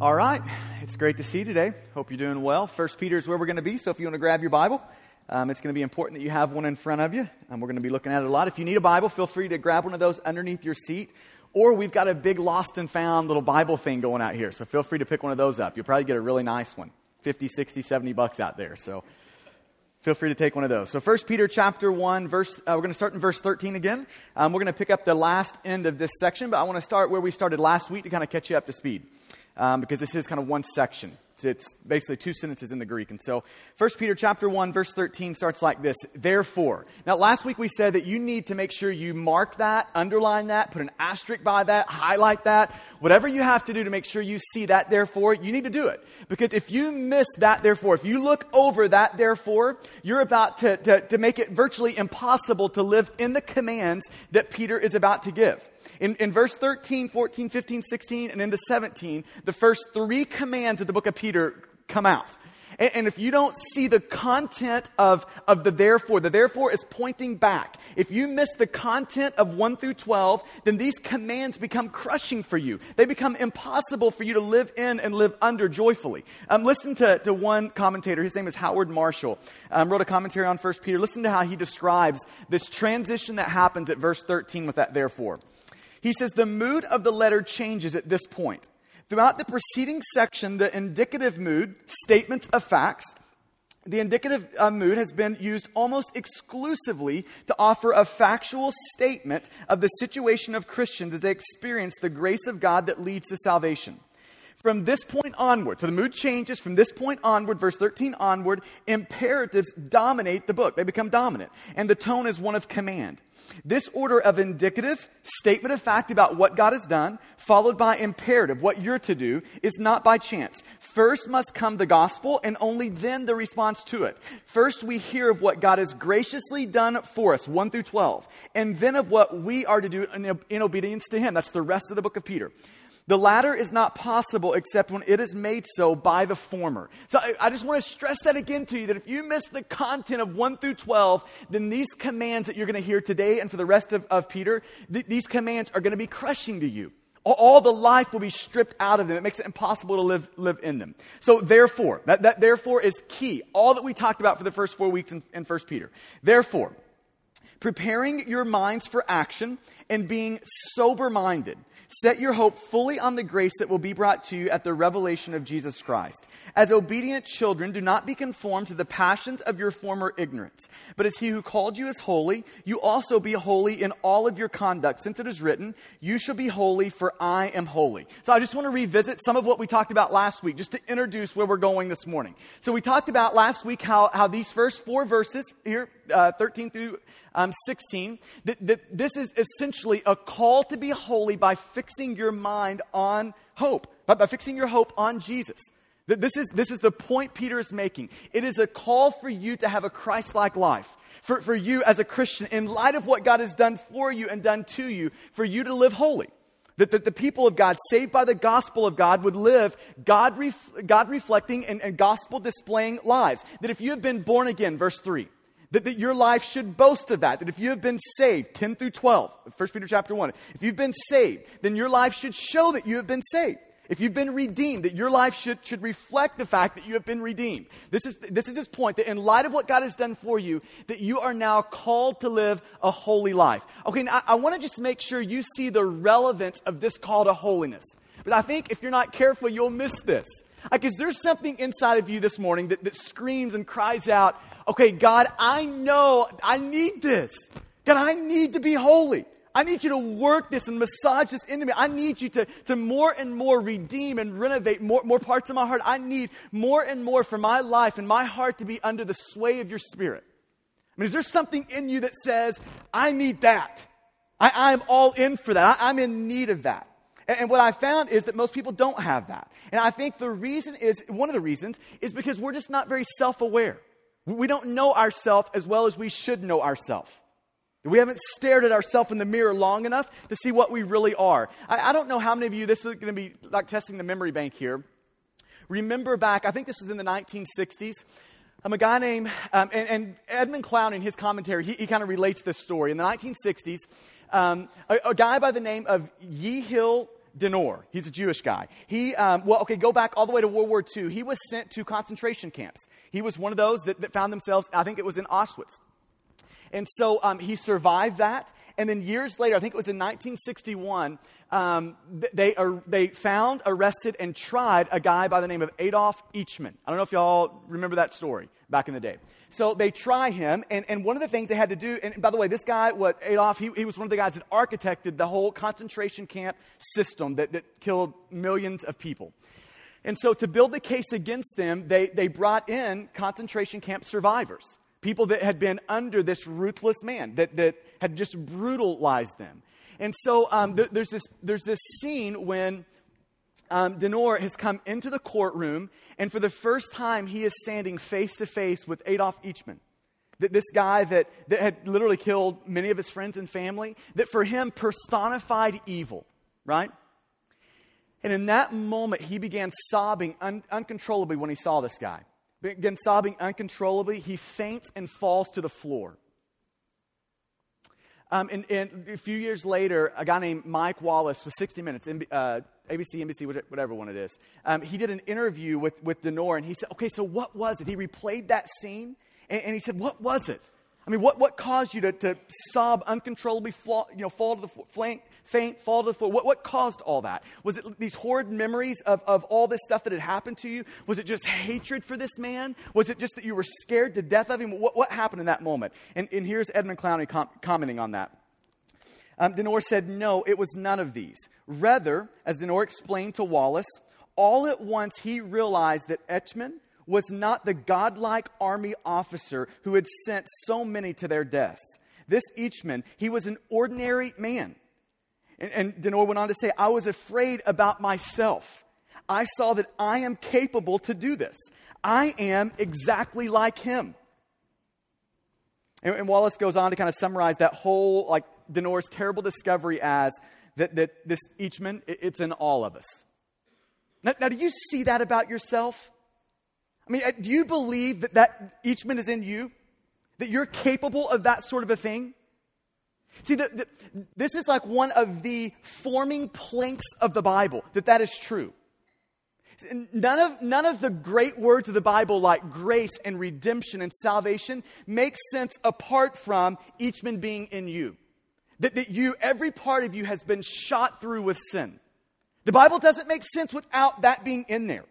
All right, it's great to see you today. Hope you're doing well. First Peter is where we're going to be, so if you want to grab your Bible, um, it's going to be important that you have one in front of you. And we're going to be looking at it a lot. If you need a Bible, feel free to grab one of those underneath your seat. Or we've got a big lost and found little Bible thing going out here, so feel free to pick one of those up. You'll probably get a really nice one 50, 60, 70 bucks out there. So feel free to take one of those. So 1 Peter chapter 1, verse, uh, we're going to start in verse 13 again. Um, we're going to pick up the last end of this section, but I want to start where we started last week to kind of catch you up to speed um, because this is kind of one section. It's basically two sentences in the Greek. And so 1 Peter chapter 1 verse 13 starts like this. Therefore. Now last week we said that you need to make sure you mark that, underline that, put an asterisk by that, highlight that. Whatever you have to do to make sure you see that therefore, you need to do it. Because if you miss that therefore, if you look over that therefore, you're about to, to, to make it virtually impossible to live in the commands that Peter is about to give. In, in verse 13, 14, 15, 16, and into 17, the first three commands of the book of Peter come out. And, and if you don't see the content of, of the therefore, the therefore is pointing back. If you miss the content of 1 through 12, then these commands become crushing for you. They become impossible for you to live in and live under joyfully. Um, listen to, to one commentator. His name is Howard Marshall. Um, wrote a commentary on 1 Peter. Listen to how he describes this transition that happens at verse 13 with that therefore. He says the mood of the letter changes at this point. Throughout the preceding section, the indicative mood, statements of facts, the indicative uh, mood has been used almost exclusively to offer a factual statement of the situation of Christians as they experience the grace of God that leads to salvation. From this point onward, so the mood changes from this point onward, verse 13 onward, imperatives dominate the book. They become dominant. And the tone is one of command. This order of indicative, statement of fact about what God has done, followed by imperative, what you're to do, is not by chance. First must come the gospel, and only then the response to it. First, we hear of what God has graciously done for us, 1 through 12, and then of what we are to do in, in obedience to Him. That's the rest of the book of Peter. The latter is not possible except when it is made so by the former. So I, I, just want to stress that again to you that if you miss the content of 1 through 12, then these commands that you're going to hear today and for the rest of, of Peter, th- these commands are going to be crushing to you. All, the life will be stripped out of them. It makes it impossible to live, live in them. So therefore, that, that therefore is key. All that we talked about for the first four weeks in, in 1 Peter. Therefore, preparing your minds for action and being sober minded. Set your hope fully on the grace that will be brought to you at the revelation of Jesus Christ. As obedient children, do not be conformed to the passions of your former ignorance. But as he who called you is holy, you also be holy in all of your conduct, since it is written, You shall be holy, for I am holy. So I just want to revisit some of what we talked about last week, just to introduce where we're going this morning. So we talked about last week how, how these first four verses here, uh, 13 through um, 16, that, that this is essentially a call to be holy by fixing your mind on hope, by, fixing your hope on Jesus. This is, this is the point Peter is making. It is a call for you to have a Christ like life. For, for you as a Christian, in light of what God has done for you and done to you, for you to live holy. That, that the people of God, saved by the gospel of God, would live God, ref, God reflecting and, and gospel displaying lives. That if you have been born again, verse 3, that, that your life should boast of that. That if you have been saved, 10 through 12, 1 Peter chapter 1, if you've been saved, then your life should show that you have been saved. If you've been redeemed, that your life should, should reflect the fact that you have been redeemed. This is, this is his point, that in light of what God has done for you, that you are now called to live a holy life. Okay, now I, I want to just make sure you see the relevance of this call to holiness. But I think if you're not careful, you'll miss this. Like, is there something inside of you this morning that, that screams and cries out, okay, God, I know I need this. God, I need to be holy. I need you to work this and massage this into me. I need you to, to more and more redeem and renovate more, more parts of my heart. I need more and more for my life and my heart to be under the sway of your spirit. I mean, is there something in you that says, I need that? I, am all in for that. I, I'm in need of that. And, what I found is that most people don't have that. And I think the reason is, one of the reasons, is because we're just not very self aware. We don't know ourselves as well as we should know ourselves. We haven't stared at ourselves in the mirror long enough to see what we really are. I, I don't know how many of you, this is going to be like testing the memory bank here. Remember back, I think this was in the 1960s. I'm a guy named, um, and, and, Edmund Clowney in his commentary, he, he kind of relates this story. In the 1960s, um, a, a, guy by the name of Yehiel Denor. He's a Jewish guy. He, um, well, okay, go back all the way to World War II. He was sent to concentration camps. He was one of those that, that found themselves, I think it was in Auschwitz. And so um, he survived that. And then years later, I think it was in 1961, um, they, are, they found, arrested, and tried a guy by the name of Adolf Eichmann. I don't know if y'all remember that story back in the day. So they try him, and, and one of the things they had to do, and by the way, this guy, what Adolf, he, he was one of the guys that architected the whole concentration camp system that, that killed millions of people. And so to build the case against them, they, they brought in concentration camp survivors people that had been under this ruthless man that, that had just brutalized them. And so um, th- there's, this, there's this scene when um, Denor has come into the courtroom, and for the first time, he is standing face to face with Adolf Eichmann. That this guy that, that had literally killed many of his friends and family, that for him personified evil, right? And in that moment, he began sobbing un- uncontrollably when he saw this guy began sobbing uncontrollably. He faints and falls to the floor. Um, and, and, a few years later, a guy named Mike Wallace with 60 Minutes, uh, ABC, NBC, whatever one it is, um, he did an interview with, with Denor, and he said, okay, so what was it? He replayed that scene, and, and he said, what was it? I mean, what, what caused you to, to sob uncontrollably, fall, you know, fall to the flank, faint, fall to the floor? What, what caused all that? Was it these horrid memories of, of all this stuff that had happened to you? Was it just hatred for this man? Was it just that you were scared to death of him? What, what happened in that moment? And, and here's Edmund Clowney com- commenting on that. Um, Denor said, No, it was none of these. Rather, as Denor explained to Wallace, all at once he realized that Eichmann was not the godlike army officer who had sent so many to their deaths. This Eichmann, he was an ordinary man. And, and Denor went on to say, I was afraid about myself. I saw that I am capable to do this. I am exactly like him. And, and Wallace goes on to kind of summarize that whole, like, Denor's terrible discovery as that, that this Eichmann, it, it's in all of us. Now, now, do you see that about yourself? I mean, uh, do you believe that, that Eichmann is in you? That you're capable of that sort of a thing? See, the, the, this is like one of the forming planks of the Bible, that that is true. None of, none of the great words of the Bible, like grace and redemption and salvation, make sense apart from Eichmann being in you. That, that you, every part of you has been shot through with sin. The Bible doesn't make sense without that being in there.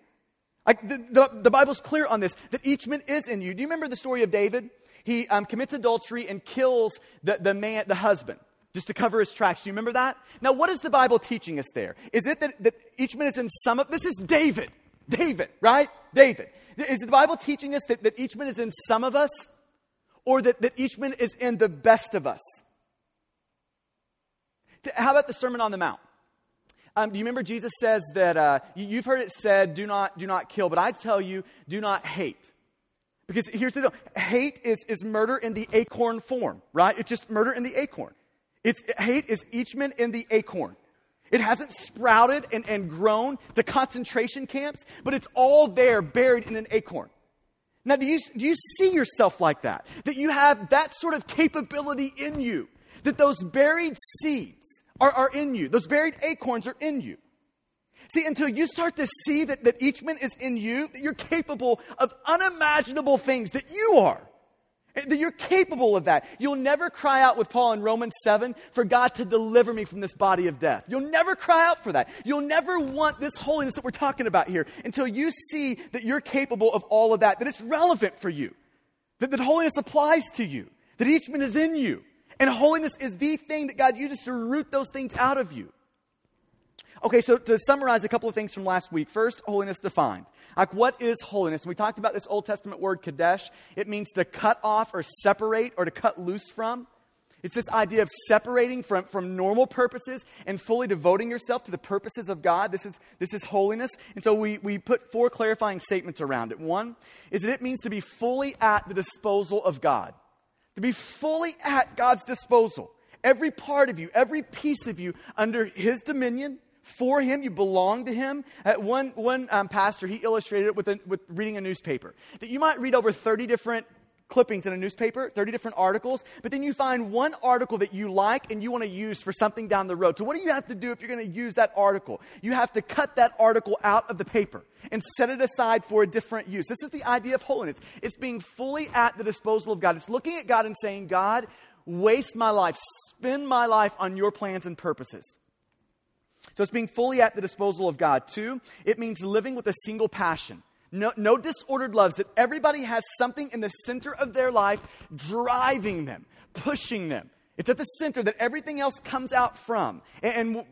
Like the, the, the, Bible's clear on this, that Eichmann is in you. Do you remember the story of David? He um, commits adultery and kills the, the man, the husband, just to cover his tracks. Do you remember that? Now, what is the Bible teaching us there? Is it that, that man is in some of, this is David. David, right? David. Is the Bible teaching us that, that man is in some of us? Or that, that man is in the best of us? How about the Sermon on the Mount? Um, do you remember Jesus says that uh, you, have heard it said, "Do not, do not kill," but I tell you, do not hate. Because here's the deal: hate is is murder in the acorn form, right? It's just murder in the acorn. It's hate is Eichmann in the acorn. It hasn't sprouted and, and grown to concentration camps, but it's all there, buried in an acorn. Now, do you, do you see yourself like that? That you have that sort of capability in you? That those buried seeds are, are in you. Those buried acorns are in you. See, until you start to see that, that Eichmann is in you, that you're capable of unimaginable things, that you are, eh, that you're capable of that. You'll never cry out with Paul in Romans 7 for God to deliver me from this body of death. You'll never cry out for that. You'll never want this holiness that we're talking about here until you see that you're capable of all of that, that it's relevant for you, that, that holiness applies to you, that Eichmann is in you. And holiness is the thing that God uses to root those things out of you. Okay, so to summarize a couple of things from last week. First, holiness defined. Like, what is holiness? We talked about this Old Testament word, kadesh. It means to cut off or separate or to cut loose from. It's this idea of separating from, from normal purposes and fully devoting yourself to the purposes of God. This is, this is holiness. And so we, we put four clarifying statements around it. One is that it means to be fully at the disposal of God to be fully at God's disposal. Every part of you, every piece of you under His dominion, for Him, you belong to Him. Uh, one one um, pastor, he illustrated it with, a, with reading a newspaper. That you might read over 30 different clippings in a newspaper, 30 different articles, but then you find one article that you like and you want to use for something down the road. So, what do you have to do if you're going to use that article? You have to cut that article out of the paper and set it aside for a different use. This is the idea of holiness. It's being fully at the disposal of God. It's looking at God and saying, God, waste my life, spend my life on your plans and purposes. So it's being fully at the disposal of God. Two, it means living with a single passion. No, no disordered loves, that everybody has something in the center of their life driving them, pushing them. It's at the center that everything else comes out from. And, and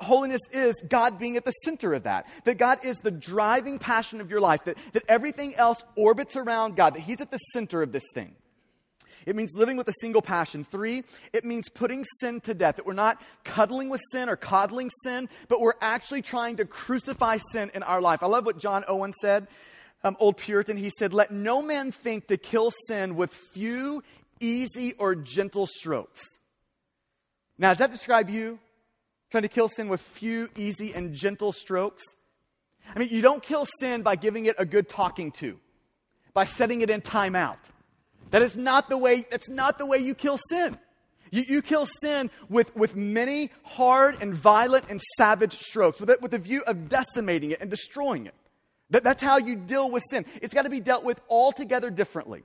holiness is God being at the center of that. That God is the driving passion of your life, that, that everything else orbits around God, that He's at the center of this thing. It means living with a single passion. Three, it means putting sin to death. That we're not cuddling with sin or coddling sin, but we're actually trying to crucify sin in our life. I love what John Owen said, um, old Puritan. He said, Let no man think to kill sin with few, easy, or gentle strokes. Now, does that describe you? Trying to kill sin with few, easy, and gentle strokes? I mean, you don't kill sin by giving it a good talking to, by setting it in timeout. That is not the way, that's not the way you kill sin. You, you kill sin with, with many hard and violent and savage strokes, with, it, with the view of decimating it and destroying it. That, that's how you deal with sin. It's got to be dealt with altogether differently.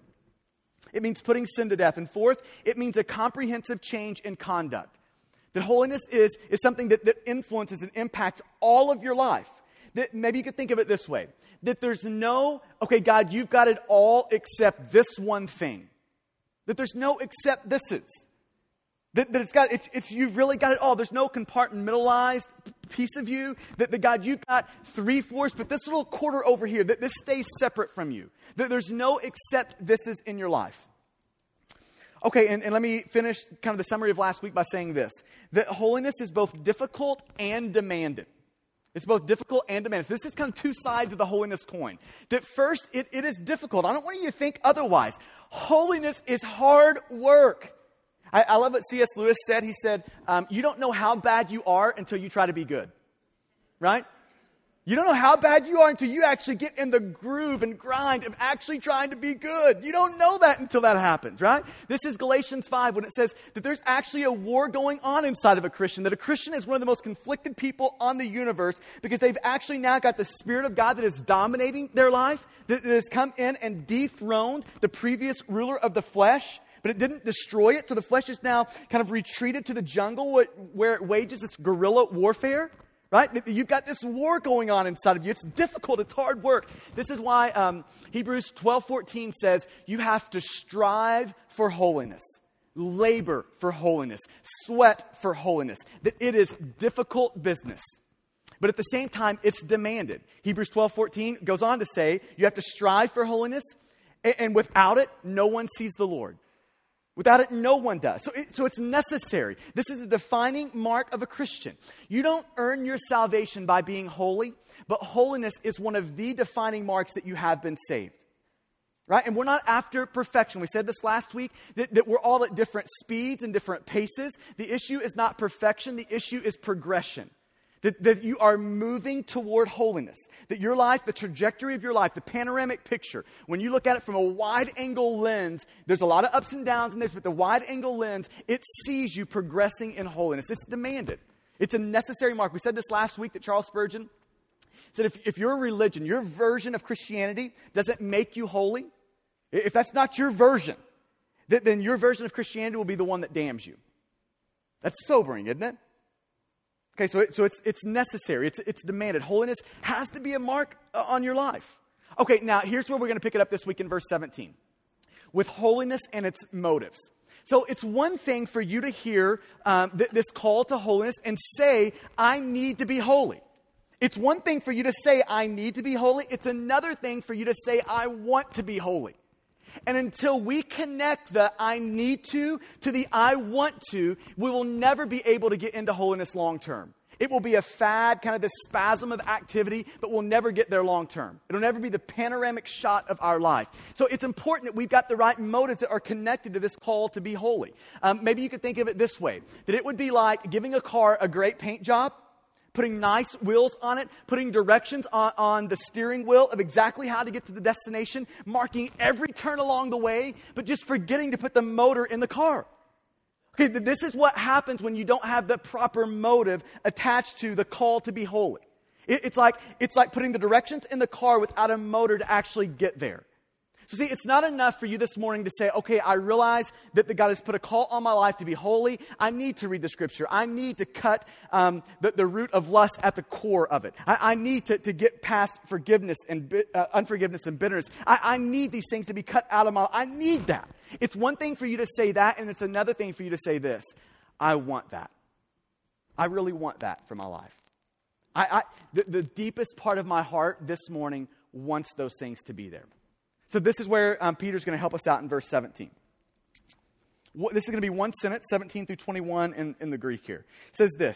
It means putting sin to death. And fourth, it means a comprehensive change in conduct. That holiness is, is something that, that influences and impacts all of your life. That maybe you could think of it this way that there's no, okay, God, you've got it all except this one thing. That there's no except this is. That, that it's got, it's, it's, you've really got it all. There's no compartmentalized piece of you. That the God, you've got three fourths, but this little quarter over here, that this stays separate from you. That there's no except this is in your life. Okay, and, and let me finish kind of the summary of last week by saying this that holiness is both difficult and demanded. It's both difficult and demanding. This is kind of two sides of the holiness coin. That first, it, it is difficult. I don't want you to think otherwise. Holiness is hard work. I, I love what C.S. Lewis said. He said, um, You don't know how bad you are until you try to be good. Right? You don't know how bad you are until you actually get in the groove and grind of actually trying to be good. You don't know that until that happens, right? This is Galatians 5 when it says that there's actually a war going on inside of a Christian, that a Christian is one of the most conflicted people on the universe because they've actually now got the Spirit of God that is dominating their life, that has come in and dethroned the previous ruler of the flesh but it didn't destroy it. So the flesh is now kind of retreated to the jungle where it wages its guerrilla warfare right? You've got this war going on inside of you. It's difficult, it's hard work. This is why um, Hebrews 12 14 says you have to strive for holiness, labor for holiness, sweat for holiness, that it is difficult business. But at the same time, it's demanded. Hebrews 12 14 goes on to say you have to strive for holiness, and without it, no one sees the Lord. Without it, no one does. So, it, so it's necessary. This is a defining mark of a Christian. You don't earn your salvation by being holy, but holiness is one of the defining marks that you have been saved. Right? And we're not after perfection. We said this last week that, that we're all at different speeds and different paces. The issue is not perfection, the issue is progression. That, that you are moving toward holiness. That your life, the trajectory of your life, the panoramic picture, when you look at it from a wide angle lens, there's a lot of ups and downs in this, but the wide angle lens, it sees you progressing in holiness. It's demanded. It's a necessary mark. We said this last week that Charles Spurgeon said if, if your religion, your version of Christianity, doesn't make you holy, if that's not your version, then your version of Christianity will be the one that damns you. That's sobering, isn't it? Okay, so, it, so it's, it's necessary, it's, it's demanded. Holiness has to be a mark uh, on your life. Okay, now here's where we're going to pick it up this week in verse 17 with holiness and its motives. So it's one thing for you to hear um, th- this call to holiness and say, I need to be holy. It's one thing for you to say, I need to be holy. It's another thing for you to say, I want to be holy. And until we connect the I need to to the I want to, we will never be able to get into holiness long term. It will be a fad, kind of this spasm of activity, but we'll never get there long term. It'll never be the panoramic shot of our life. So it's important that we've got the right motives that are connected to this call to be holy. Um, maybe you could think of it this way that it would be like giving a car a great paint job putting nice wheels on it, putting directions on, on the steering wheel of exactly how to get to the destination, marking every turn along the way, but just forgetting to put the motor in the car. Okay, this is what happens when you don't have the proper motive attached to the call to be holy. It, it's, like, it's like putting the directions in the car without a motor to actually get there. So, see, it's not enough for you this morning to say, okay, I realize that God has put a call on my life to be holy. I need to read the scripture. I need to cut um, the, the, root of lust at the core of it. I, I need to, to, get past forgiveness and uh, unforgiveness and bitterness. I, I need these things to be cut out of my life. I need that. It's one thing for you to say that, and it's another thing for you to say this I want that. I really want that for my life. I, I the, the deepest part of my heart this morning wants those things to be there. So this is where um, Peter's going to help us out in verse 17. What, this is going to be one sentence, 17 through 21 in, in the Greek here. It says this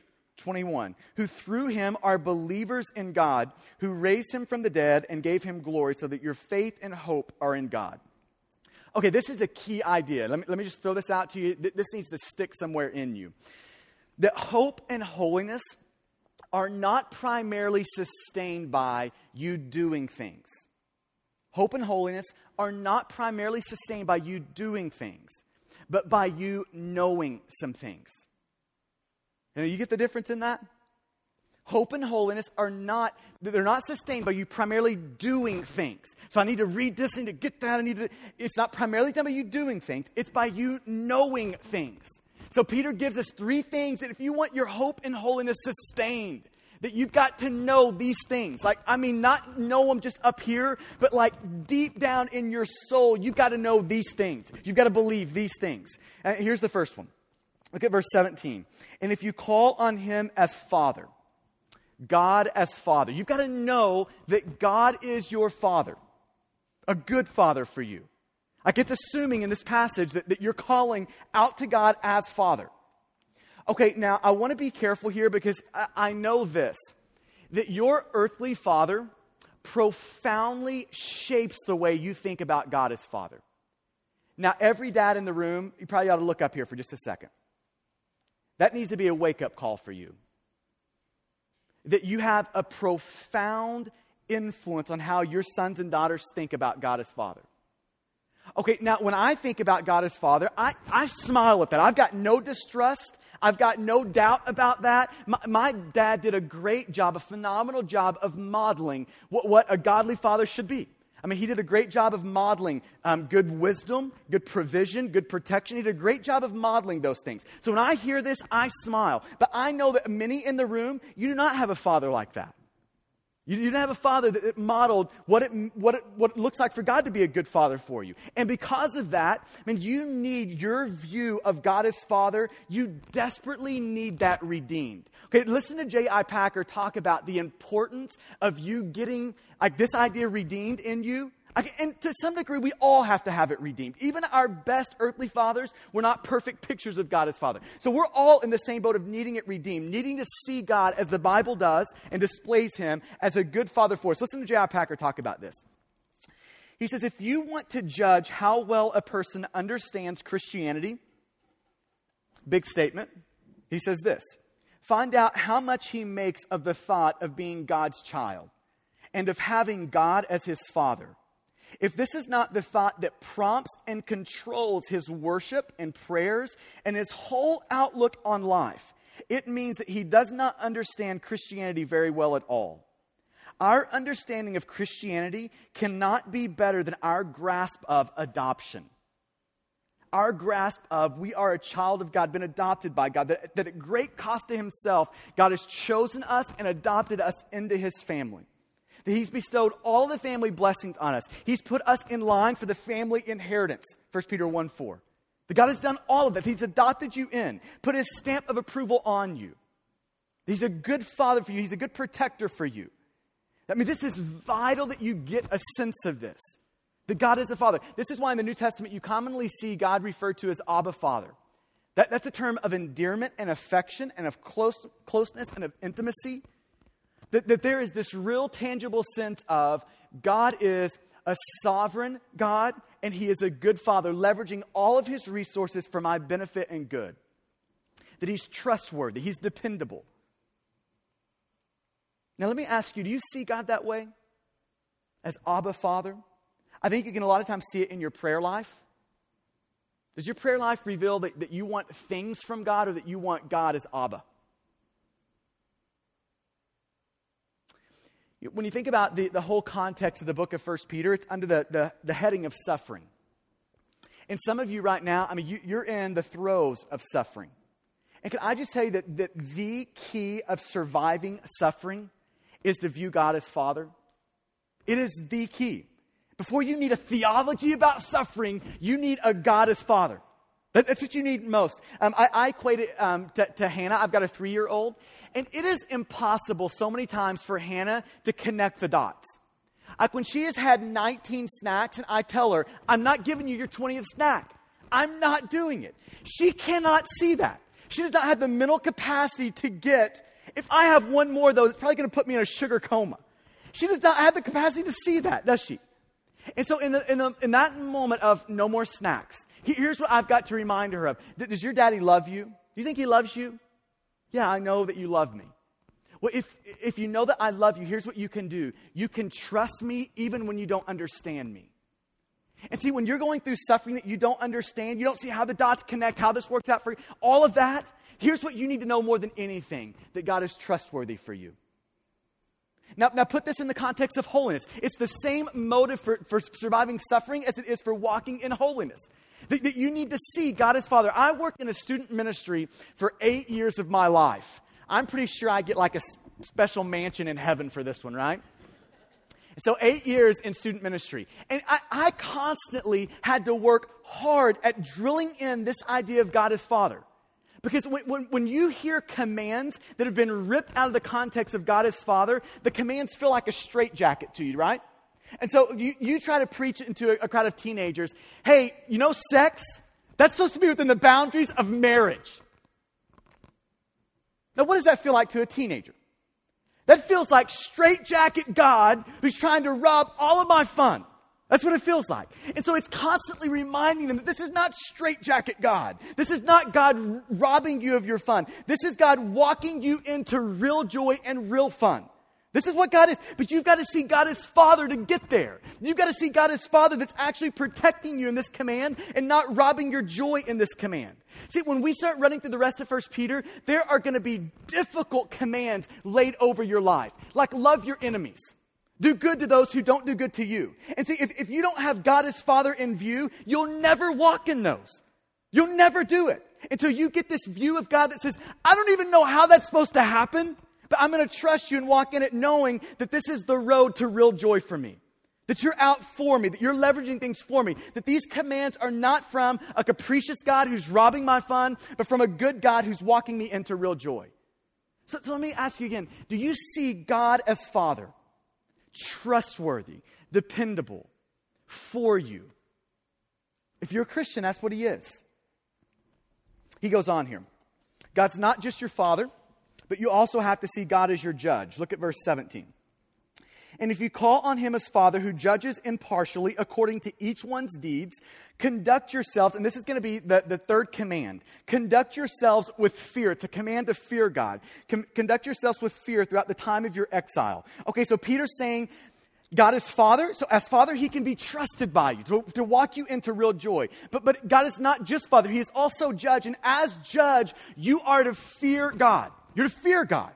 21, who through him are believers in God, who raised him from the dead and gave him glory, so that your faith and hope are in God. Okay, this is a key idea. Let me, let me just throw this out to you. This needs to stick somewhere in you. That hope and holiness are not primarily sustained by you doing things. Hope and holiness are not primarily sustained by you doing things, but by you knowing some things. And you get the difference in that? Hope and holiness are not, they're not sustained by you primarily doing things. So I need to read this, and to get that. I need to, it's not primarily done by you doing things, it's by you knowing things. So Peter gives us three things that if you want your hope and holiness sustained, that you've got to know these things. Like, I mean, not know them just up here, but like deep down in your soul, you've got to know these things. You've got to believe these things. And here's the first one Look at verse 17. And if you call on him as Father, God as Father, you've got to know that God is your Father, a good Father for you. Like it's assuming in this passage that, that you're calling out to God as Father. Okay, now I want to be careful here because I, I know this that your earthly father profoundly shapes the way you think about God as Father. Now, every dad in the room, you probably ought to look up here for just a second. That needs to be a wake up call for you. That you have a profound influence on how your sons and daughters think about God as Father. Okay, now when I think about God as Father, I, I smile at that. I've got no distrust. I've got no doubt about that. My, my dad did a great job, a phenomenal job of modeling what, what a godly father should be. I mean, he did a great job of modeling um, good wisdom, good provision, good protection. He did a great job of modeling those things. So when I hear this, I smile. But I know that many in the room, you do not have a father like that. You, you don't have a father that modeled what it, what, it, what it looks like for God to be a good father for you. And because of that, I mean, you need your view of God as father, you desperately need that redeemed. Okay, listen to J.I. Packer talk about the importance of you getting like this idea redeemed in you and to some degree, we all have to have it redeemed. Even our best earthly fathers were not perfect pictures of God as Father. So we're all in the same boat of needing it redeemed, needing to see God as the Bible does and displays Him as a good Father for us. Listen to J.I. Packer talk about this. He says, if you want to judge how well a person understands Christianity, big statement, he says this find out how much he makes of the thought of being God's child and of having God as his Father if this is not the thought that prompts and controls his worship and prayers and his whole outlook on life, it means that he does not understand Christianity very well at all. Our understanding of Christianity cannot be better than our grasp of adoption. Our grasp of we are a child of God, been adopted by God, that, that at great cost to Himself, God has chosen us and adopted us into His family that He's bestowed all the family blessings on us. He's put us in line for the family inheritance. 1 Peter 1 4. That God has done all of that. He's adopted you in, put His stamp of approval on you. He's a good father for you, He's a good protector for you. I mean, this is vital that you get a sense of this. That God is a father. This is why in the New Testament you commonly see God referred to as Abba Father. That, that's a term of endearment and affection and of close, closeness and of intimacy. That, that there is this real tangible sense of God is a sovereign God and He is a good Father, leveraging all of His resources for my benefit and good. That He's trustworthy, He's dependable. Now, let me ask you do you see God that way? As Abba Father? I think you can a lot of times see it in your prayer life. Does your prayer life reveal that, that you want things from God or that you want God as Abba? When you think about the, the whole context of the book of 1 Peter, it's under the, the, the heading of suffering. And some of you right now, I mean, you, you're in the throes of suffering. And can I just say that, that the key of surviving suffering is to view God as Father? It is the key. Before you need a theology about suffering, you need a God as Father. That's what you need most. Um, I, I, equate it um, to, to, Hannah. I've got a three year old. And it is impossible so many times for Hannah to connect the dots. Like when she has had 19 snacks, and I tell her, I'm not giving you your 20th snack. I'm not doing it. She cannot see that. She does not have the mental capacity to get, if I have one more, though, it's probably going to put me in a sugar coma. She does not have the capacity to see that, does she? And so, in, the, in, the, in that moment of no more snacks, here's what I've got to remind her of. Does your daddy love you? Do you think he loves you? Yeah, I know that you love me. Well, if, if you know that I love you, here's what you can do you can trust me even when you don't understand me. And see, when you're going through suffering that you don't understand, you don't see how the dots connect, how this works out for you, all of that, here's what you need to know more than anything that God is trustworthy for you. Now, now put this in the context of holiness. It's the same motive for, for surviving suffering as it is for walking in holiness. That, that you need to see God as Father. I worked in a student ministry for eight years of my life. I'm pretty sure I get like a special mansion in heaven for this one, right? So, eight years in student ministry. And I, I, constantly had to work hard at drilling in this idea of God as Father. Because when, when, when, you hear commands that have been ripped out of the context of God as Father, the commands feel like a straitjacket to you, right? And so you, you try to preach it into a, a crowd of teenagers hey, you know, sex? That's supposed to be within the boundaries of marriage. Now, what does that feel like to a teenager? That feels like straitjacket God who's trying to rob all of my fun. That's what it feels like. And so it's constantly reminding them that this is not straitjacket God. This is not God robbing you of your fun. This is God walking you into real joy and real fun. This is what God is. But you've got to see God as Father to get there. You've got to see God as Father that's actually protecting you in this command and not robbing your joy in this command. See, when we start running through the rest of First Peter, there are going to be difficult commands laid over your life, like love your enemies. Do good to those who don't do good to you. And see, if, if you don't have God as Father in view, you'll never walk in those. You'll never do it until you get this view of God that says, I don't even know how that's supposed to happen, but I'm going to trust you and walk in it knowing that this is the road to real joy for me. That you're out for me, that you're leveraging things for me, that these commands are not from a capricious God who's robbing my fun, but from a good God who's walking me into real joy. So, so let me ask you again do you see God as Father? Trustworthy, dependable for you. If you're a Christian, that's what he is. He goes on here God's not just your father, but you also have to see God as your judge. Look at verse 17. And if you call on him as Father who judges impartially according to each one's deeds, conduct yourselves, and this is going to be the, the third command conduct yourselves with fear. It's a command to fear God. Con- conduct yourselves with fear throughout the time of your exile. Okay, so Peter's saying, God is Father, so as Father, He can be trusted by you to, to walk you into real joy. But, but God is not just Father, He is also Judge, and as Judge, you are to fear God. You're to fear God.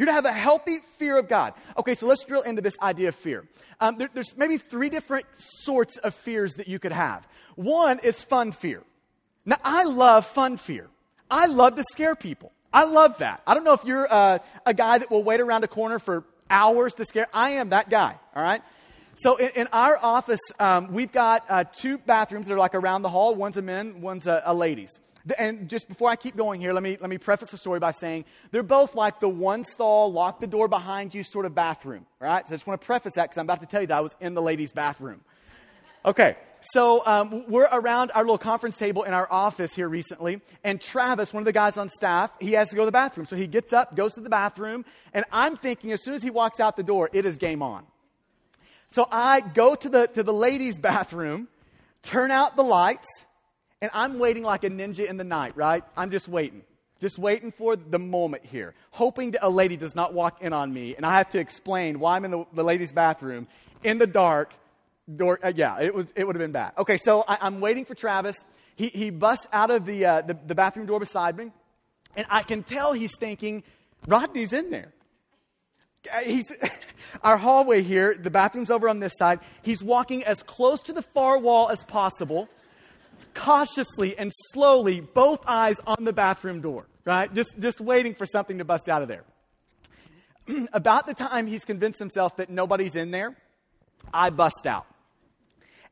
You're to have a healthy fear of God. Okay, so let's drill into this idea of fear. Um, there, there's maybe three different sorts of fears that you could have. One is fun fear. Now, I love fun fear. I love to scare people. I love that. I don't know if you're uh, a guy that will wait around a corner for hours to scare. I am that guy, all right? So in, in our office, um, we've got uh, two bathrooms that are like around the hall. One's a men, one's a, a ladies. And just before I keep going here, let me, let me preface the story by saying they're both like the one stall, lock the door behind you sort of bathroom, right? So I just want to preface that because I'm about to tell you that I was in the ladies' bathroom. Okay, so um, we're around our little conference table in our office here recently, and Travis, one of the guys on staff, he has to go to the bathroom. So he gets up, goes to the bathroom, and I'm thinking as soon as he walks out the door, it is game on. So I go to the, to the ladies' bathroom, turn out the lights, and I'm waiting like a ninja in the night, right? I'm just waiting. Just waiting for the moment here, hoping that a lady does not walk in on me, and I have to explain why I'm in the, the ladies' bathroom in the dark. Door, uh, yeah, it, was, it would have been bad. Okay, so I, am waiting for Travis. He, he busts out of the, uh, the, the bathroom door beside me, and I can tell he's thinking, Rodney's in there. Uh, he's, our hallway here, the bathroom's over on this side. He's walking as close to the far wall as possible cautiously and slowly, both eyes on the bathroom door, right? Just, just waiting for something to bust out of there. About the time he's convinced himself that nobody's in there, I bust out.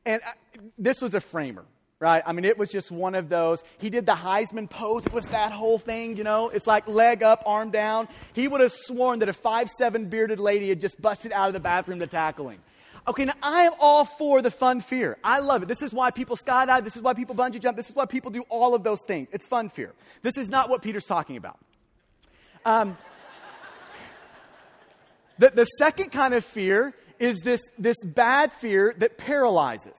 And I, uh, this was a framer, right? I mean, it was just one of those. He did the Heisman pose. It was that whole thing, you know? It's like leg up, arm down. He would have sworn that a five-seven bearded lady had just busted out of the bathroom to tackle him. Okay, now I am all for the fun fear. I love it. This is why people skydive. This is why people bungee jump. This is why people do all of those things. It's fun fear. This is not what Peter's talking about. Um, the, the second kind of fear is this, this bad fear that paralyzes.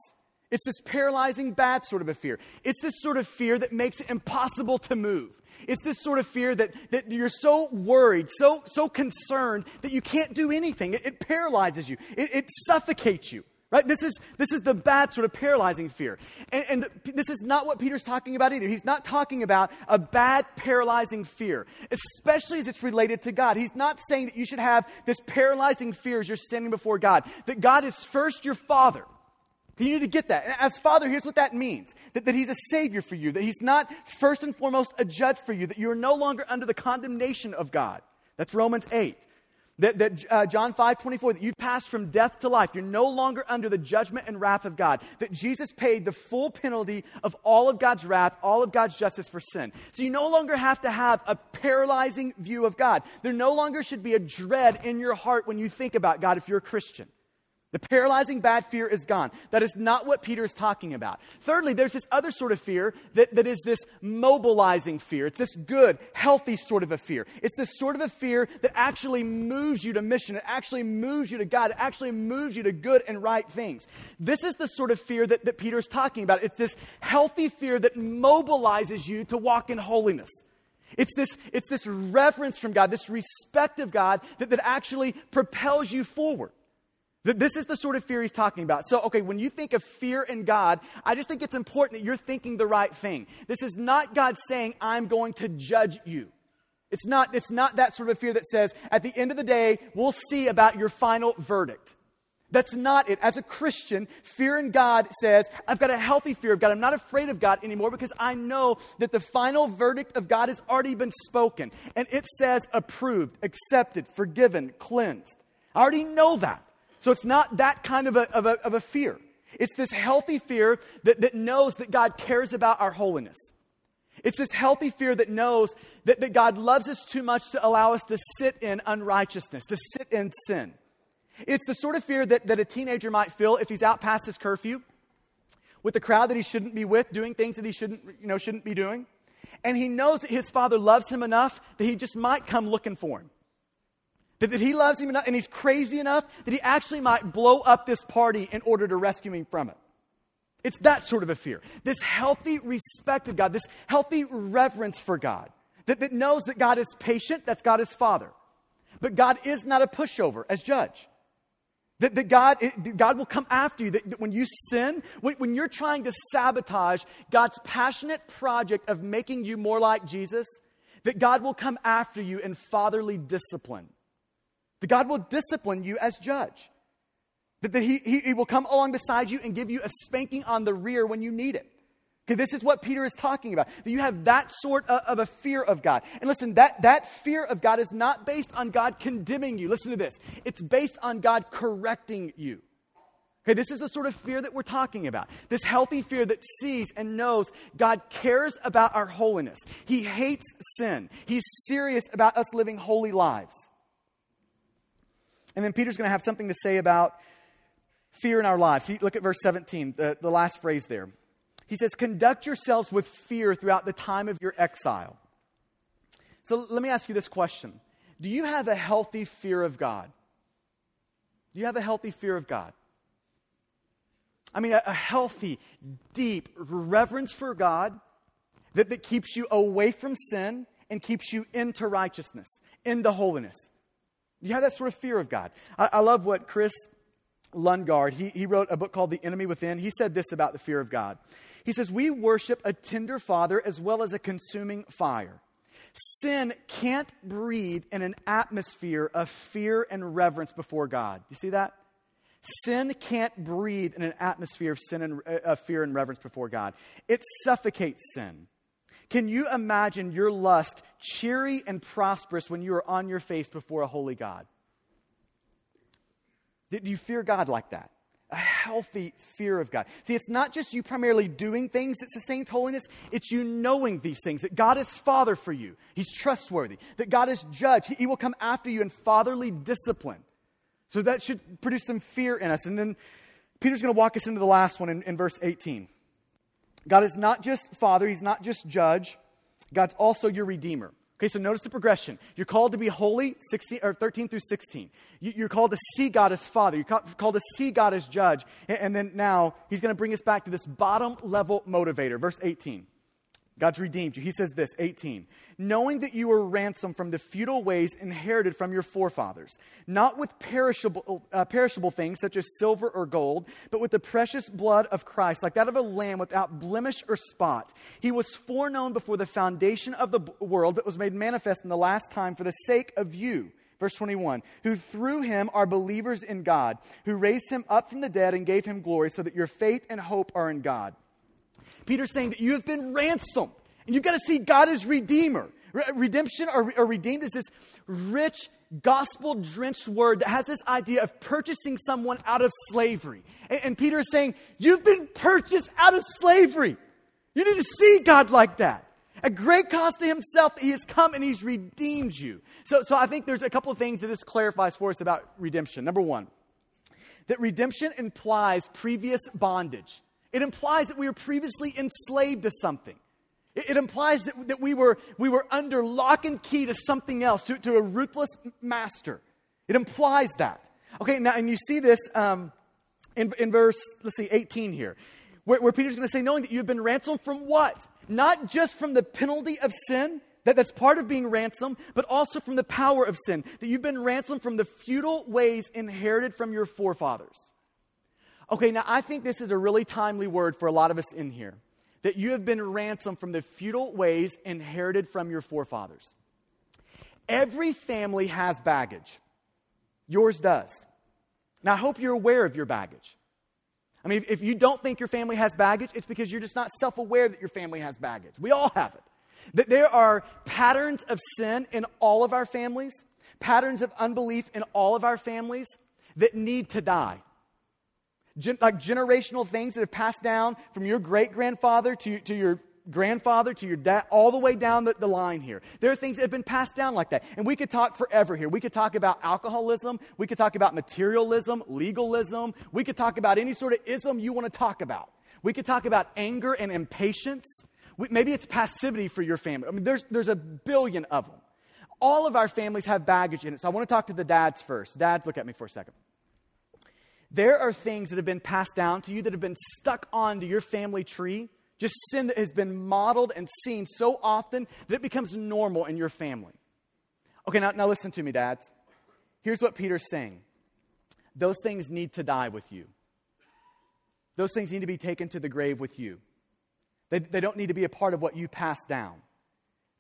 It's this paralyzing bad sort of a fear. It's this sort of fear that makes it impossible to move. It's this sort of fear that, that you're so worried, so, so concerned that you can't do anything. It, it paralyzes you, it, it, suffocates you. Right? This is, this is the bad sort of paralyzing fear. And, and this is not what Peter's talking about either. He's not talking about a bad paralyzing fear, especially as it's related to God. He's not saying that you should have this paralyzing fear as you're standing before God, that God is first your father you need to get that. And as Father, here's what that means that, that He's a Savior for you, that He's not first and foremost a judge for you, that you're no longer under the condemnation of God. That's Romans 8. That, that uh, John 5 24, that you've passed from death to life. You're no longer under the judgment and wrath of God. That Jesus paid the full penalty of all of God's wrath, all of God's justice for sin. So you no longer have to have a paralyzing view of God. There no longer should be a dread in your heart when you think about God if you're a Christian. The paralyzing bad fear is gone. That is not what Peter is talking about. Thirdly, there's this other sort of fear that, that is this mobilizing fear. It's this good, healthy sort of a fear. It's this sort of a fear that actually moves you to mission. It actually moves you to God. It actually moves you to good and right things. This is the sort of fear that, that Peter is talking about. It's this healthy fear that mobilizes you to walk in holiness. It's this, it's this reverence from God, this respect of God that, that actually propels you forward. This is the sort of fear he's talking about. So, okay, when you think of fear in God, I just think it's important that you're thinking the right thing. This is not God saying, I'm going to judge you. It's not, it's not that sort of fear that says, at the end of the day, we'll see about your final verdict. That's not it. As a Christian, fear in God says, I've got a healthy fear of God. I'm not afraid of God anymore because I know that the final verdict of God has already been spoken. And it says approved, accepted, forgiven, cleansed. I already know that. So it's not that kind of a, of a, of a fear. It's this healthy fear that, that knows that God cares about our holiness. It's this healthy fear that knows that, that God loves us too much to allow us to sit in unrighteousness, to sit in sin. It's the sort of fear that, that a teenager might feel if he's out past his curfew with the crowd that he shouldn't be with, doing things that he shouldn't, you know, shouldn't be doing. And he knows that his father loves him enough that he just might come looking for him. That, that he loves him enough and he's crazy enough that he actually might blow up this party in order to rescue him from it. It's that sort of a fear. This healthy respect of God, this healthy reverence for God, that, that knows that God is patient, that's God as Father. But God is not a pushover as judge. That, that God, it, God will come after you. That, that when you sin, when, when you're trying to sabotage God's passionate project of making you more like Jesus, that God will come after you in fatherly discipline. That God will discipline you as judge. That, that he, he, he will come along beside you and give you a spanking on the rear when you need it. Okay, this is what Peter is talking about. That you have that sort of, of, a fear of God. And listen, that, that fear of God is not based on God condemning you. Listen to this. It's based on God correcting you. Okay, this is the sort of fear that we're talking about. This healthy fear that sees and knows God cares about our holiness. He hates sin. He's serious about us living holy lives. And then Peter's going to have something to say about fear in our lives. Look at verse 17, the, the last phrase there. He says, Conduct yourselves with fear throughout the time of your exile. So let me ask you this question Do you have a healthy fear of God? Do you have a healthy fear of God? I mean, a, a healthy, deep reverence for God that, that keeps you away from sin and keeps you into righteousness, into holiness. You have that sort of fear of God. I, I love what Kris Lundgaard, he, he wrote a book called The Enemy Within. He said this about the fear of God. He says, We worship a tender father as well as a consuming fire. Sin can't breathe in an atmosphere of fear and reverence before God. You see that? Sin can't breathe in an atmosphere of sin and uh, of fear and reverence before God. It suffocates sin. Can you imagine your lust cheery and prosperous when you are on your face before a holy God? Do you fear God like that? A healthy fear of God. See, it's not just you primarily doing things that sustains holiness, it's you knowing these things that God is Father for you. He's trustworthy, that God is judge. He will come after you in fatherly discipline. So that should produce some fear in us. And then Peter's going to walk us into the last one in, in verse 18. God is not just Father, He's not just judge, God's also your Redeemer. Okay, so notice the progression. You're called to be holy, 16, or 13 through 16. You, are called to see God as Father. You're called to see God as Judge. And, and then now, He's going to bring us back to this bottom level motivator. Verse 18. God's redeemed you. He says this, 18. Knowing that you were ransomed from the futile ways inherited from your forefathers, not with perishable, uh, perishable things such as silver or gold, but with the precious blood of Christ, like that of a lamb without blemish or spot. He was foreknown before the foundation of the world, but was made manifest in the last time for the sake of you. Verse 21 Who through him are believers in God, who raised him up from the dead and gave him glory, so that your faith and hope are in God. Peter's saying that you have been ransomed. And you've got to see God as Redeemer. Redemption or, or redeemed is this rich, gospel drenched word that has this idea of purchasing someone out of slavery. And, and Peter is saying, You've been purchased out of slavery. You need to see God like that. At great cost to himself, he has come and he's redeemed you. So, so I think there's a couple of things that this clarifies for us about redemption. Number one, that redemption implies previous bondage. It implies that we were previously enslaved to something. It, it implies that, that we, were, we were under lock and key to something else, to, to a ruthless master. It implies that. Okay, now, and you see this um, in, in verse, let's see, 18 here, where, where Peter's going to say, knowing that you've been ransomed from what? Not just from the penalty of sin, that, that's part of being ransomed, but also from the power of sin. That you've been ransomed from the futile ways inherited from your forefathers. Okay, now I think this is a really timely word for a lot of us in here. That you have been ransomed from the futile ways inherited from your forefathers. Every family has baggage. Yours does. Now, I hope you're aware of your baggage. I mean, if you don't think your family has baggage, it's because you're just not self aware that your family has baggage. We all have it. That there are patterns of sin in all of our families, patterns of unbelief in all of our families that need to die. Gen- like generational things that have passed down from your great grandfather to, to your grandfather to your dad, all the way down the, the, line here. There are things that have been passed down like that. And we could talk forever here. We could talk about alcoholism. We could talk about materialism, legalism. We could talk about any sort of ism you want to talk about. We could talk about anger and impatience. We, maybe it's passivity for your family. I mean, there's, there's a billion of them. All of our families have baggage in it. So I want to talk to the dads first. Dads, look at me for a second. There are things that have been passed down to you that have been stuck onto your family tree. Just sin that has been modeled and seen so often that it becomes normal in your family. Okay, now, now listen to me, dads. Here's what Peter's saying those things need to die with you, those things need to be taken to the grave with you. They, they don't need to be a part of what you pass down.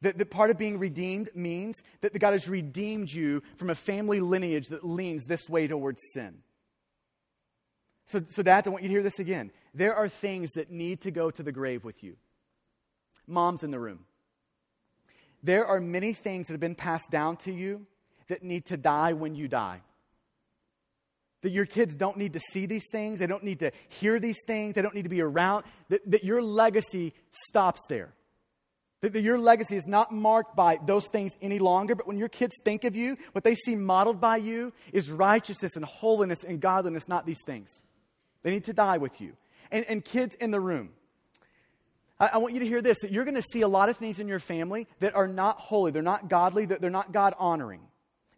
That, that part of being redeemed means that God has redeemed you from a family lineage that leans this way towards sin. So, so, dads, I want you to hear this again. There are things that need to go to the grave with you. Moms in the room. There are many things that have been passed down to you that need to die when you die. that your kids don't need to see these things, they don't need to hear these things, they don't need to be around, that, that your legacy stops there. That, that your legacy is not marked by those things any longer, but when your kids think of you, what they see modeled by you is righteousness and holiness and godliness, not these things. They need to die with you. And, and kids in the room, I, I want you to hear this that you're going to see a lot of things in your family that are not holy, they're not godly, they're not God honoring.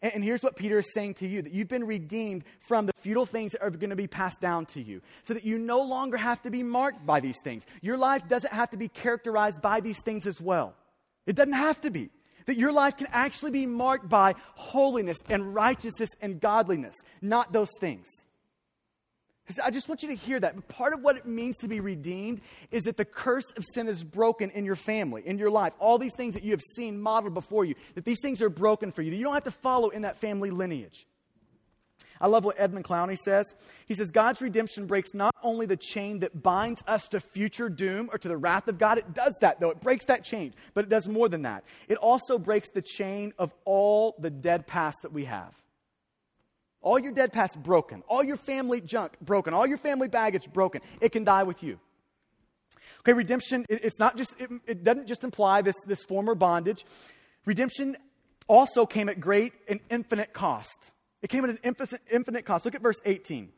And, and here's what Peter is saying to you that you've been redeemed from the futile things that are going to be passed down to you, so that you no longer have to be marked by these things. Your life doesn't have to be characterized by these things as well. It doesn't have to be. That your life can actually be marked by holiness and righteousness and godliness, not those things. I just want you to hear that. Part of what it means to be redeemed is that the curse of sin is broken in your family, in your life. All these things that you have seen modeled before you, that these things are broken for you, that you don't have to follow in that family lineage. I love what Edmund Clowney says. He says, God's redemption breaks not only the chain that binds us to future doom or to the wrath of God, it does that though, it breaks that chain, but it does more than that. It also breaks the chain of all the dead past that we have. All your dead past broken. All your family junk broken. All your family baggage broken. It can die with you. Okay, redemption, it, it's not just, it, it doesn't just imply this, this former bondage. Redemption also came at great and infinite cost. It came at an infinite, infinite cost. Look at verse 18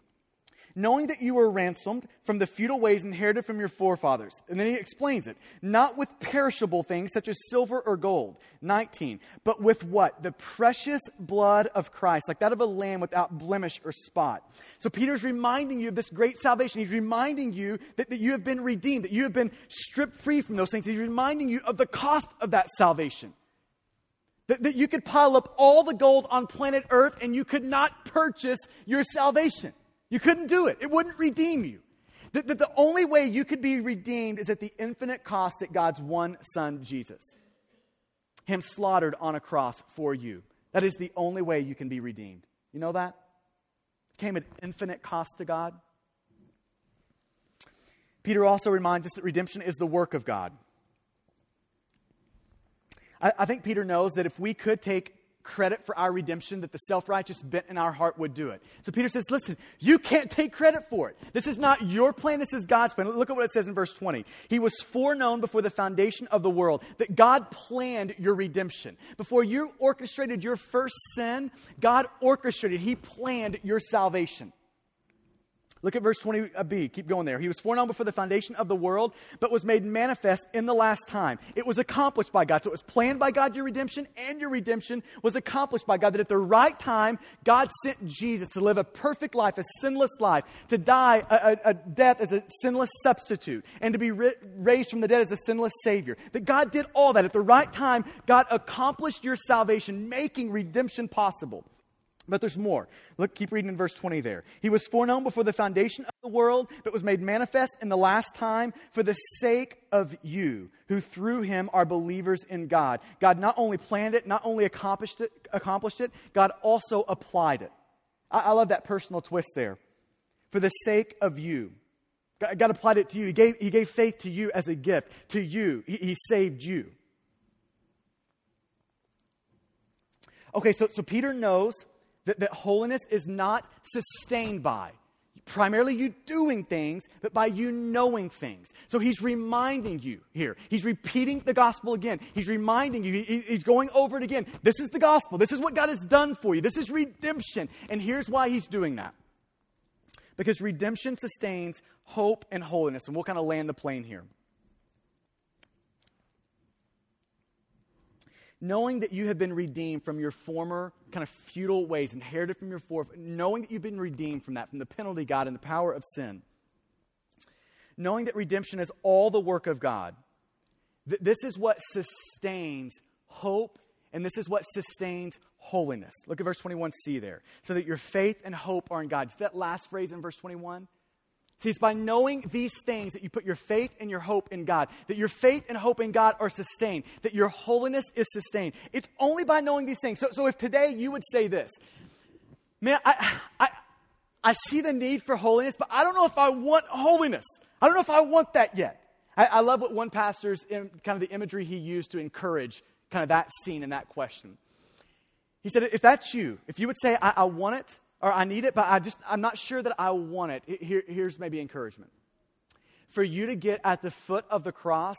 knowing that you were ransomed from the futile ways inherited from your forefathers. And then he explains it. Not with perishable things such as silver or gold. 19. But with what? The precious blood of Christ, like that of a lamb without blemish or spot. So Peter's reminding you of this great salvation. He's reminding you that, that you have been redeemed, that you have been stripped free from those things. He's reminding you of the cost of that salvation. That, that you could pile up all the gold on planet Earth and you could not purchase your salvation. You couldn't do it, it wouldn't redeem you. That, that the only way you could be redeemed is at the infinite cost at God's one Son, Jesus. Him slaughtered on a cross for you. That is the only way you can be redeemed. You know that? It came at infinite cost to God. Peter also reminds us that redemption is the work of God. I, I think Peter knows that if we could take credit for our redemption, that the self righteous bent in our heart would do it. So Peter says, Listen, you can't take credit for it. This is not your plan, this is God's plan. Look at what it says in verse 20. He was foreknown before the foundation of the world, that God planned your redemption. Before you orchestrated your first sin, God orchestrated, He planned your salvation. Look at verse 20b. Uh, Keep going there. He was foreknown before the foundation of the world, but was made manifest in the last time. It was accomplished by God. So it was planned by God, your redemption, and your redemption was accomplished by God. That at the right time, God sent Jesus to live a perfect life, a sinless life, to die a, a, a death as a sinless substitute, and to be ri- raised from the dead as a sinless Savior. That God did all that. At the right time, God accomplished your salvation, making redemption possible. But there's more. Look, keep reading in verse 20 there. He was foreknown before the foundation of the world, but was made manifest in the last time for the sake of you, who through him are believers in God. God not only planned it, not only accomplished it, accomplished it God also applied it. I, I love that personal twist there. For the sake of you. God, God, applied it to you. He gave, he gave faith to you as a gift. To you. He, he saved you. Okay, so, so Peter knows that, that holiness is not sustained by primarily you doing things, but by you knowing things. So he's reminding you here. He's repeating the gospel again. He's reminding you, he, he's going over it again. This is the gospel. This is what God has done for you. This is redemption. And here's why he's doing that. Because redemption sustains hope and holiness. And we'll kind of land the plane here. Knowing that you have been redeemed from your former kind of futile ways, inherited from your forefathers, knowing that you've been redeemed from that, from the penalty, God, and the power of sin, knowing that redemption is all the work of God, th- this is what sustains hope and this is what sustains holiness. Look at verse 21c there. So that your faith and hope are in God. That last phrase in verse 21? See, it's by knowing these things that you put your faith and your hope in God, that your faith and hope in God are sustained, that your holiness is sustained. It's only by knowing these things. So, so if today you would say this, man, I, I, I see the need for holiness, but I don't know if I want holiness. I don't know if I want that yet. I, I love what one pastor's in, kind of the imagery he used to encourage kind of that scene and that question. He said, if that's you, if you would say, I, I want it, or I need it, but I just, I'm not sure that I want it. Here, here's maybe encouragement. For you to get at the foot of the cross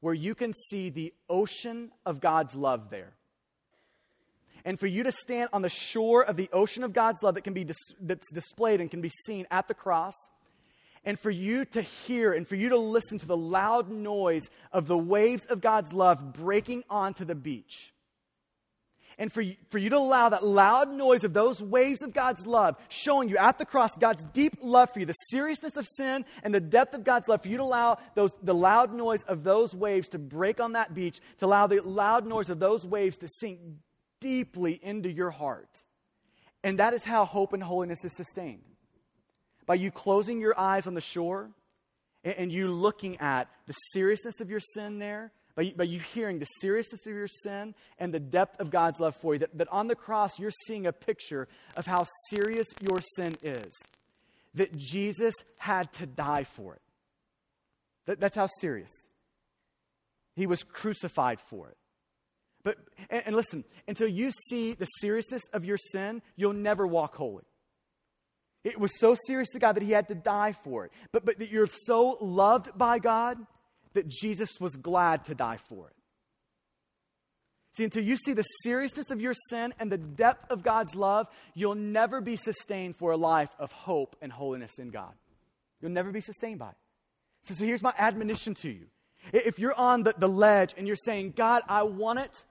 where you can see the ocean of God's love there. And for you to stand on the shore of the ocean of God's love that can be dis- that's displayed and can be seen at the cross, and for you to hear and for you to listen to the loud noise of the waves of God's love breaking onto the beach and for you, for you to allow that loud noise of those waves of God's love showing you at the cross God's deep love for you, the seriousness of sin and the depth of God's love, for you to allow those, the loud noise of those waves to break on that beach, to allow the loud noise of those waves to sink deeply into your heart. And that is how hope and holiness is sustained. By you closing your eyes on the shore and, and you looking at the seriousness of your sin there by, by you hearing the seriousness of your sin and the depth of God's love for you. That, that on the cross, you're seeing a picture of how serious your sin is. That Jesus had to die for it. That, that's how serious. He was crucified for it. But, and, and listen, until you see the seriousness of your sin, you'll never walk holy. It was so serious to God that he had to die for it. But, but that you're so loved by God that Jesus was glad to die for it. See, until you see the seriousness of your sin and the depth of God's love, you'll never be sustained for a life of hope and holiness in God. You'll never be sustained by it. So, so here's my admonition to you. If you're on the, the ledge and you're saying, God, I want it,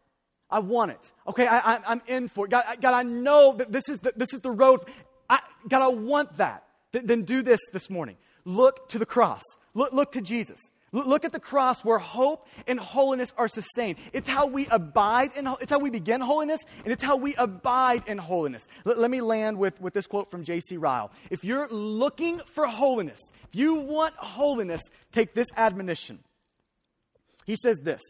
I want it. Okay, I, am in for it. God, I, God, I know that this is the, this is the road. I, God, I want that. Th- then do this this morning. Look to the cross. Look, look to Jesus. Look at the cross where hope and holiness are sustained. It's how we abide in, it's how we begin holiness, and it's how we abide in holiness. Let, let me land with, with this quote from J.C. Ryle. If you're looking for holiness, if you want holiness, take this admonition. He says this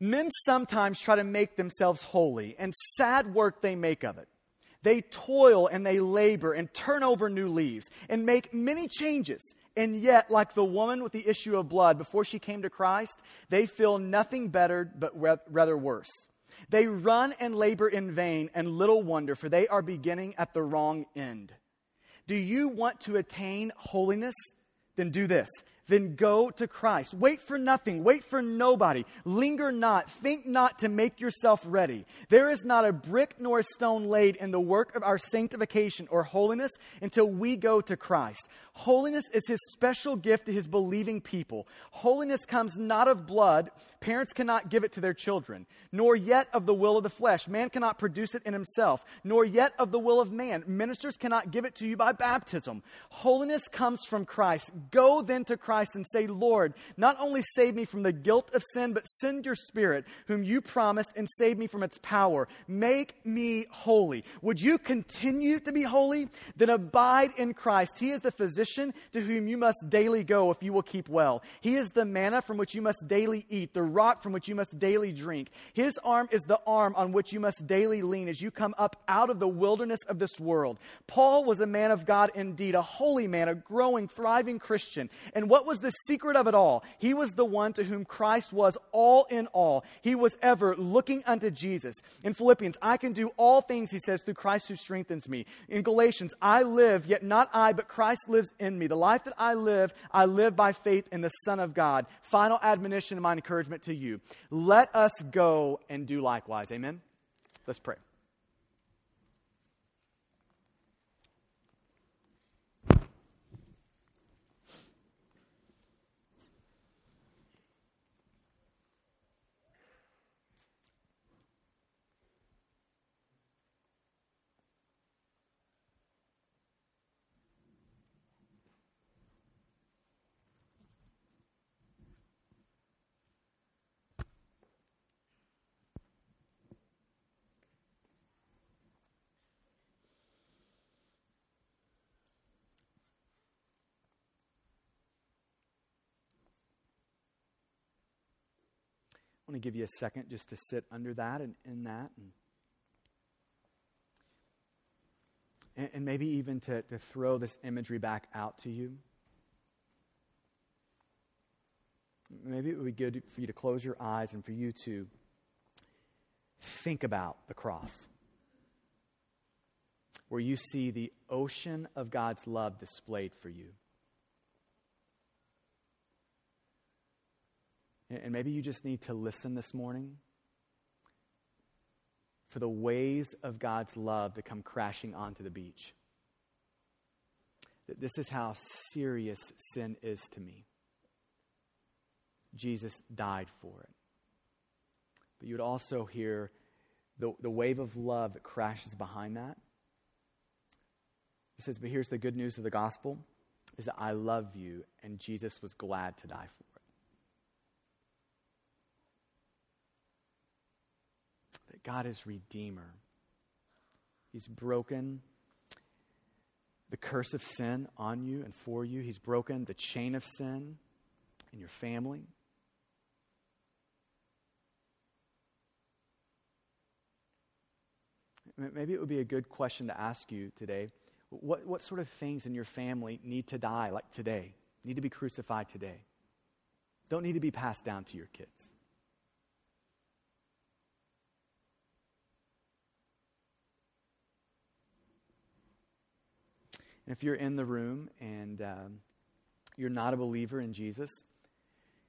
Men sometimes try to make themselves holy, and sad work they make of it. They toil and they labor and turn over new leaves and make many changes and yet, like the woman with the issue of blood, before she came to Christ, they feel nothing better, but rather worse. They run and labor in vain, and little wonder, for they are beginning at the wrong end. Do you want to attain holiness? Then do this then go to Christ. Wait for nothing. Wait for nobody. Linger not. Think not to make yourself ready. There is not a brick nor a stone laid in the work of our sanctification or holiness until we go to Christ. Holiness is his special gift to his believing people. Holiness comes not of blood. Parents cannot give it to their children, nor yet of the will of the flesh. Man cannot produce it in himself, nor yet of the will of man. Ministers cannot give it to you by baptism. Holiness comes from Christ. Go then to Christ and say, Lord, not only save me from the guilt of sin, but send your Spirit, whom you promised, and save me from its power. Make me holy. Would you continue to be holy? Then abide in Christ. He is the physician to whom you must daily go if you will keep well. He is the manna from which you must daily eat, the rock from which you must daily drink. His arm is the arm on which you must daily lean as you come up out of the wilderness of this world. Paul was a man of God indeed, a holy man, a growing, thriving Christian. And what what was the secret of it all? He was the one to whom Christ was all in all. He was ever looking unto Jesus. In Philippians, I can do all things, he says, through Christ who strengthens me. In Galatians, I live, yet not I, but Christ lives in me. The life that I live, I live by faith in the Son of God. Final admonition and my encouragement to you. Let us go and do likewise. Amen? Let's pray. Want to give you a second just to sit under that and in that. And, and maybe even to, to throw this imagery back out to you. Maybe it would be good for you to close your eyes and for you to think about the cross. where you see the ocean of God's love displayed for you. And maybe you just need to listen this morning for the waves of God's love to come crashing onto the beach. This is how serious sin is to me. Jesus died for it. But you would also hear the, the wave of love that crashes behind that. He says, But here's the good news of the gospel is that I love you, and Jesus was glad to die for it. That God is Redeemer. He's broken the curse of sin on you and for you. He's broken the chain of sin in your family. Maybe it would be a good question to ask you today. What, what sort of things in your family need to die, like today, need to be crucified today? Don't need to be passed down to your kids. And if you're in the room and um, you're not a believer in Jesus,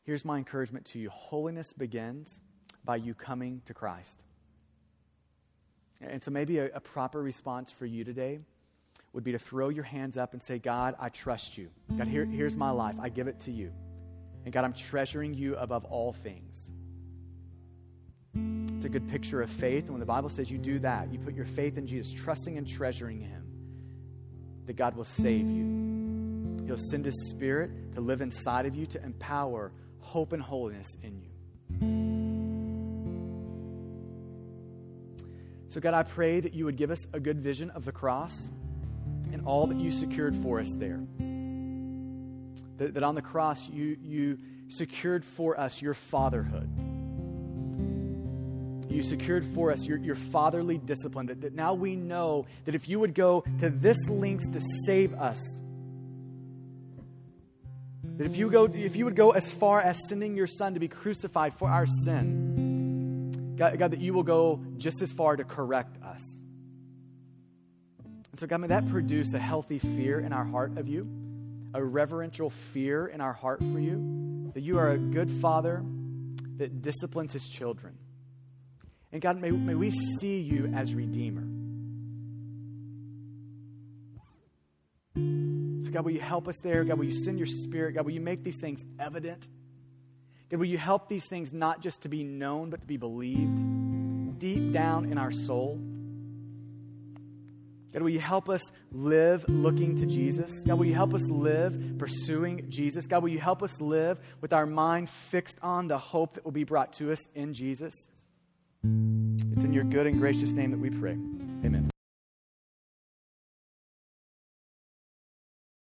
here's my encouragement to you holiness begins by you coming to Christ. And so maybe a, a, proper response for you today would be to throw your hands up and say, God, I trust you. God, here, here's my life. I give it to you. And God, I'm treasuring you above all things. It's a good picture of faith. And when the Bible says you do that, you put your faith in Jesus, trusting and treasuring Him, that God will save you. He'll send His Spirit to live inside of you to empower hope and holiness in you. So, God, I pray that you would give us a good vision of the cross and all that you secured for us there. That, that on the cross, you, you secured for us your fatherhood. You secured for us your, your fatherly discipline. That, that now we know that if you would go to this lengths to save us, that if you, go, if you would go as far as sending your son to be crucified for our sin, God, God, that you will go just as far to correct us. And so, God, may that produce a healthy fear in our heart of you, a reverential fear in our heart for you, that you are a good father that disciplines his children. And God, may, may we see you as Redeemer. So, God, will you help us there? God, will you send your spirit? God, will you make these things evident? God, will you help these things not just to be known, but to be believed deep down in our soul? God, will you help us live looking to Jesus? God, will you help us live pursuing Jesus? God, will you help us live with our mind fixed on the hope that will be brought to us in Jesus? It's in your good and gracious name that we pray. Amen.